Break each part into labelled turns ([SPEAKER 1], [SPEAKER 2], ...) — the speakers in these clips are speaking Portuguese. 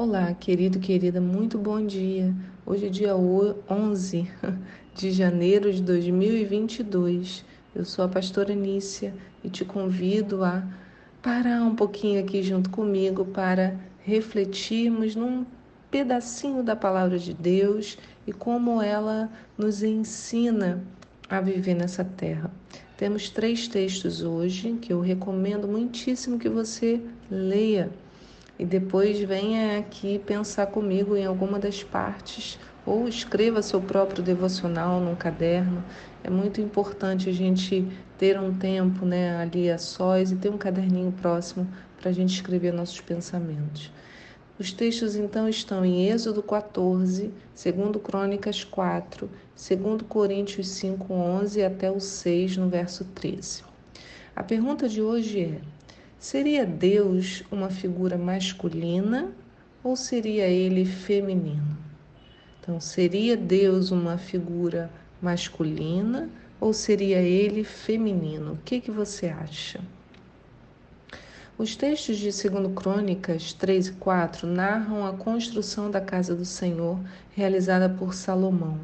[SPEAKER 1] Olá, querido, querida, muito bom dia. Hoje é dia 11 de janeiro de 2022. Eu sou a pastora Nícia e te convido a parar um pouquinho aqui junto comigo para refletirmos num pedacinho da palavra de Deus e como ela nos ensina a viver nessa terra. Temos três textos hoje que eu recomendo muitíssimo que você leia e depois venha aqui pensar comigo em alguma das partes ou escreva seu próprio devocional num caderno. É muito importante a gente ter um tempo né, ali a sós e ter um caderninho próximo para a gente escrever nossos pensamentos. Os textos então estão em Êxodo 14, 2 Crônicas 4, 2 Coríntios 5, 11 até o 6, no verso 13. A pergunta de hoje é: Seria Deus uma figura masculina ou seria ele feminino? Então, seria Deus uma figura masculina ou seria ele feminino? O que, que você acha? Os textos de 2 Crônicas 3 e 4 narram a construção da casa do Senhor realizada por Salomão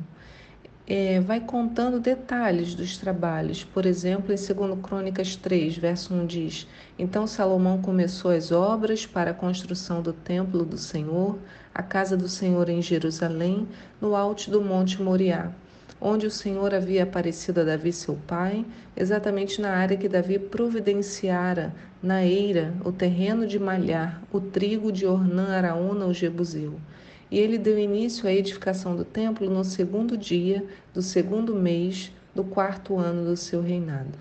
[SPEAKER 1] é, vai contando detalhes dos trabalhos. Por exemplo, em 2 Crônicas 3, verso 1 diz: Então Salomão começou as obras para a construção do templo do Senhor, a casa do Senhor em Jerusalém, no alto do Monte Moriá, onde o Senhor havia aparecido a Davi, seu pai, exatamente na área que Davi providenciara, na eira, o terreno de Malhar, o trigo de Ornã Araúna, o Jebuseu e ele deu início à edificação do templo no segundo dia do segundo mês do quarto ano do seu reinado.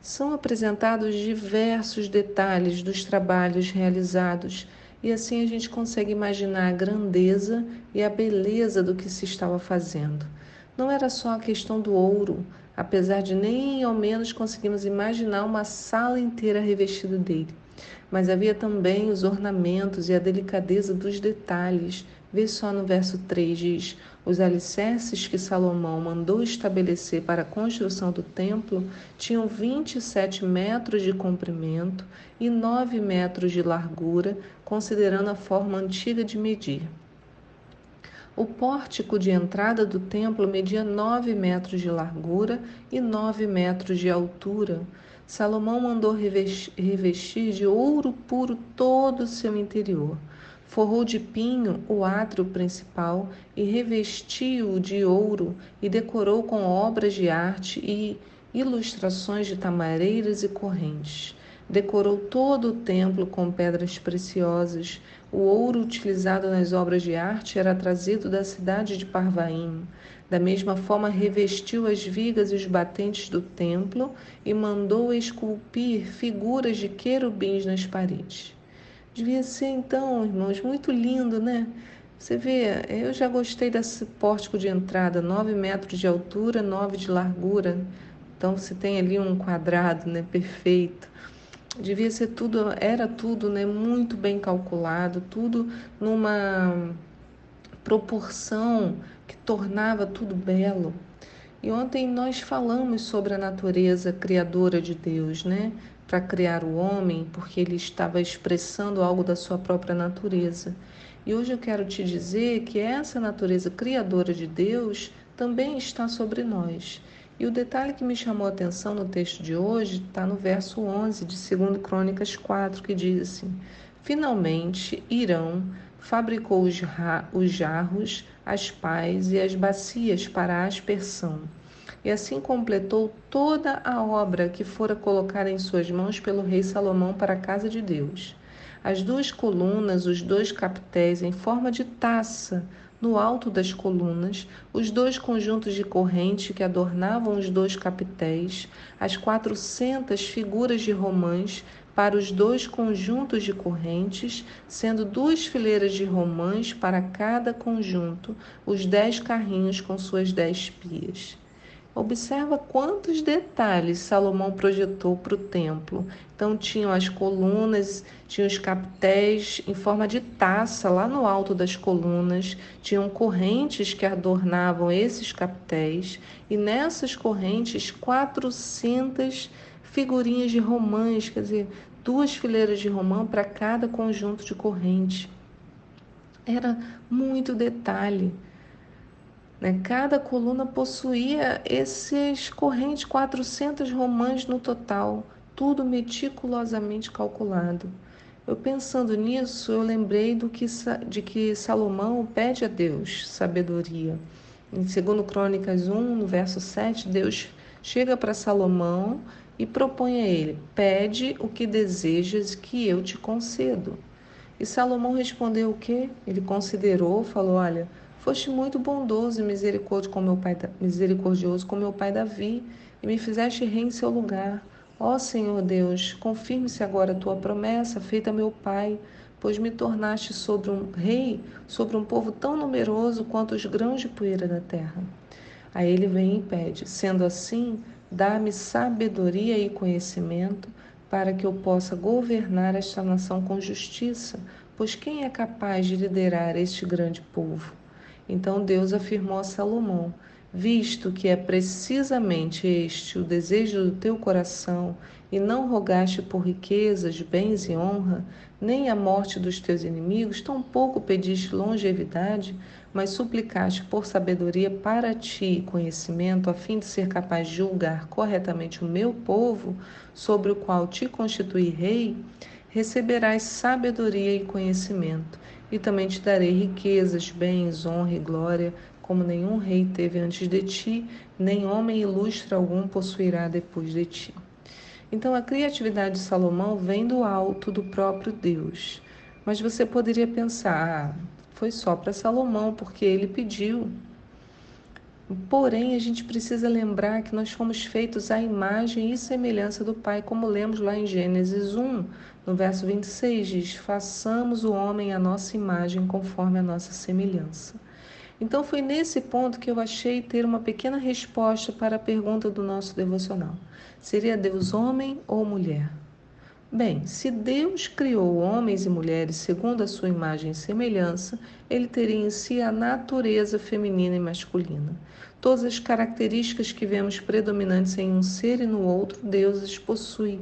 [SPEAKER 1] São apresentados diversos detalhes dos trabalhos realizados e assim a gente consegue imaginar a grandeza e a beleza do que se estava fazendo. Não era só a questão do ouro, apesar de nem ao menos conseguimos imaginar uma sala inteira revestida dele mas havia também os ornamentos e a delicadeza dos detalhes. Vê só no verso 3 diz: Os alicerces que Salomão mandou estabelecer para a construção do templo tinham 27 metros de comprimento e 9 metros de largura, considerando a forma antiga de medir. O pórtico de entrada do templo media 9 metros de largura e 9 metros de altura. Salomão mandou revestir de ouro puro todo o seu interior. Forrou de pinho o átrio principal e revestiu-o de ouro e decorou com obras de arte e ilustrações de tamareiras e correntes. Decorou todo o templo com pedras preciosas. O ouro utilizado nas obras de arte era trazido da cidade de Parvaim. Da mesma forma, revestiu as vigas e os batentes do templo e mandou esculpir figuras de querubins nas paredes. Devia ser, então, irmãos, muito lindo, né? Você vê, eu já gostei desse pórtico de entrada, 9 metros de altura, 9 de largura. Então você tem ali um quadrado, né, perfeito. Devia ser tudo, era tudo, né, muito bem calculado, tudo numa proporção que tornava tudo belo. E ontem nós falamos sobre a natureza criadora de Deus, né? Para criar o homem, porque ele estava expressando algo da sua própria natureza. E hoje eu quero te dizer que essa natureza criadora de Deus também está sobre nós. E o detalhe que me chamou a atenção no texto de hoje está no verso 11 de 2 Crônicas 4, que diz assim: Finalmente Irão fabricou os, os jarros, as pás e as bacias para a aspersão. E assim completou toda a obra que fora colocada em suas mãos pelo rei Salomão para a casa de Deus. As duas colunas, os dois capitéis em forma de taça, no alto das colunas, os dois conjuntos de corrente que adornavam os dois capitéis, as quatrocentas figuras de romãs para os dois conjuntos de correntes, sendo duas fileiras de romãs para cada conjunto, os dez carrinhos com suas dez pias. Observa quantos detalhes Salomão projetou para o templo. Então, tinham as colunas, tinham os capitéis em forma de taça lá no alto das colunas, tinham correntes que adornavam esses capitéis, e nessas correntes, 400 figurinhas de romãs, quer dizer, duas fileiras de romã para cada conjunto de corrente. Era muito detalhe. Né? Cada coluna possuía esses correntes, 400 romãs no total, tudo meticulosamente calculado. Eu pensando nisso, eu lembrei do que, de que Salomão pede a Deus sabedoria. Em 2 Crônicas 1, no verso 7, Deus chega para Salomão e propõe a ele: Pede o que desejas que eu te concedo. E Salomão respondeu o quê? Ele considerou, falou: Olha, foste muito bondoso e misericordioso com meu pai, misericordioso com meu pai Davi e me fizeste rei em seu lugar. Ó Senhor Deus, confirme-se agora a tua promessa feita a meu pai, pois me tornaste sobre um rei, sobre um povo tão numeroso quanto os grãos de poeira da terra. Aí ele vem e pede: sendo assim, dá-me sabedoria e conhecimento para que eu possa governar esta nação com justiça, pois quem é capaz de liderar este grande povo? Então Deus afirmou a Salomão: visto que é precisamente este o desejo do teu coração, e não rogaste por riquezas, bens e honra, nem a morte dos teus inimigos, tampouco pediste longevidade, mas suplicaste por sabedoria para ti conhecimento, a fim de ser capaz de julgar corretamente o meu povo, sobre o qual te constituí rei, receberás sabedoria e conhecimento, e também te darei riquezas, bens, honra e glória, como nenhum rei teve antes de ti, nem homem ilustre algum possuirá depois de ti. Então a criatividade de Salomão vem do alto do próprio Deus. Mas você poderia pensar, ah, foi só para Salomão, porque ele pediu. Porém, a gente precisa lembrar que nós fomos feitos à imagem e semelhança do Pai, como lemos lá em Gênesis 1, no verso 26, diz: Façamos o homem à nossa imagem, conforme a nossa semelhança. Então foi nesse ponto que eu achei ter uma pequena resposta para a pergunta do nosso devocional: seria Deus homem ou mulher? Bem, se Deus criou homens e mulheres segundo a sua imagem e semelhança, ele teria em si a natureza feminina e masculina. Todas as características que vemos predominantes em um ser e no outro, Deus as possui.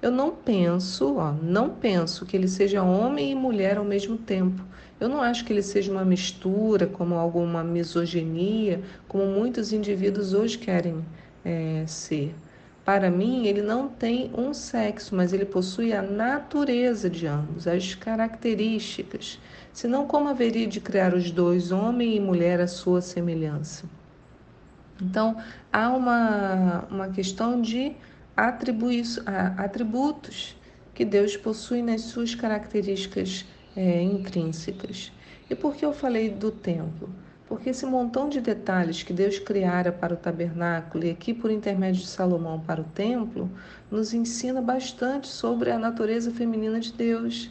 [SPEAKER 1] Eu não penso, ó, não penso que ele seja homem e mulher ao mesmo tempo. Eu não acho que ele seja uma mistura, como alguma misoginia, como muitos indivíduos hoje querem é, ser. Para mim, ele não tem um sexo, mas ele possui a natureza de ambos, as características. Senão, como haveria de criar os dois, homem e mulher, à sua semelhança? Então, há uma, uma questão de atributos que Deus possui nas suas características é, intrínsecas. E por que eu falei do templo? Porque esse montão de detalhes que Deus criara para o tabernáculo e aqui por intermédio de Salomão para o templo, nos ensina bastante sobre a natureza feminina de Deus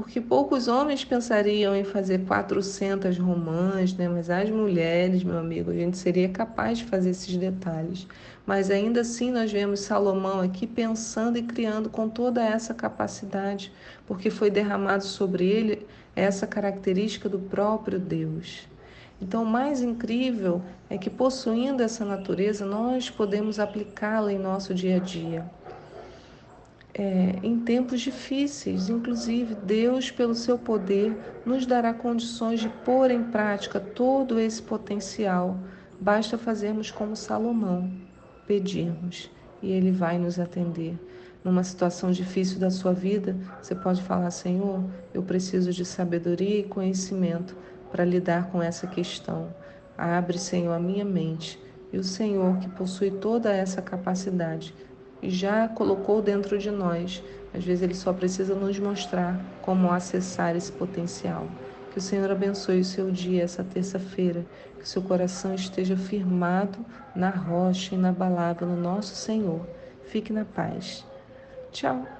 [SPEAKER 1] porque poucos homens pensariam em fazer 400 romãs, né? mas as mulheres, meu amigo, a gente seria capaz de fazer esses detalhes. Mas ainda assim nós vemos Salomão aqui pensando e criando com toda essa capacidade, porque foi derramado sobre ele essa característica do próprio Deus. Então, o mais incrível é que possuindo essa natureza, nós podemos aplicá-la em nosso dia a dia é, em tempos difíceis. Inclusive, Deus, pelo seu poder, nos dará condições de pôr em prática todo esse potencial. Basta fazermos como Salomão, pedirmos, e Ele vai nos atender. Numa situação difícil da sua vida, você pode falar: Senhor, eu preciso de sabedoria e conhecimento para lidar com essa questão. Abre, Senhor, a minha mente. E o Senhor, que possui toda essa capacidade, já colocou dentro de nós. Às vezes ele só precisa nos mostrar como acessar esse potencial. Que o Senhor abençoe o seu dia, essa terça-feira. Que o seu coração esteja firmado na rocha, inabalável no nosso Senhor. Fique na paz. Tchau.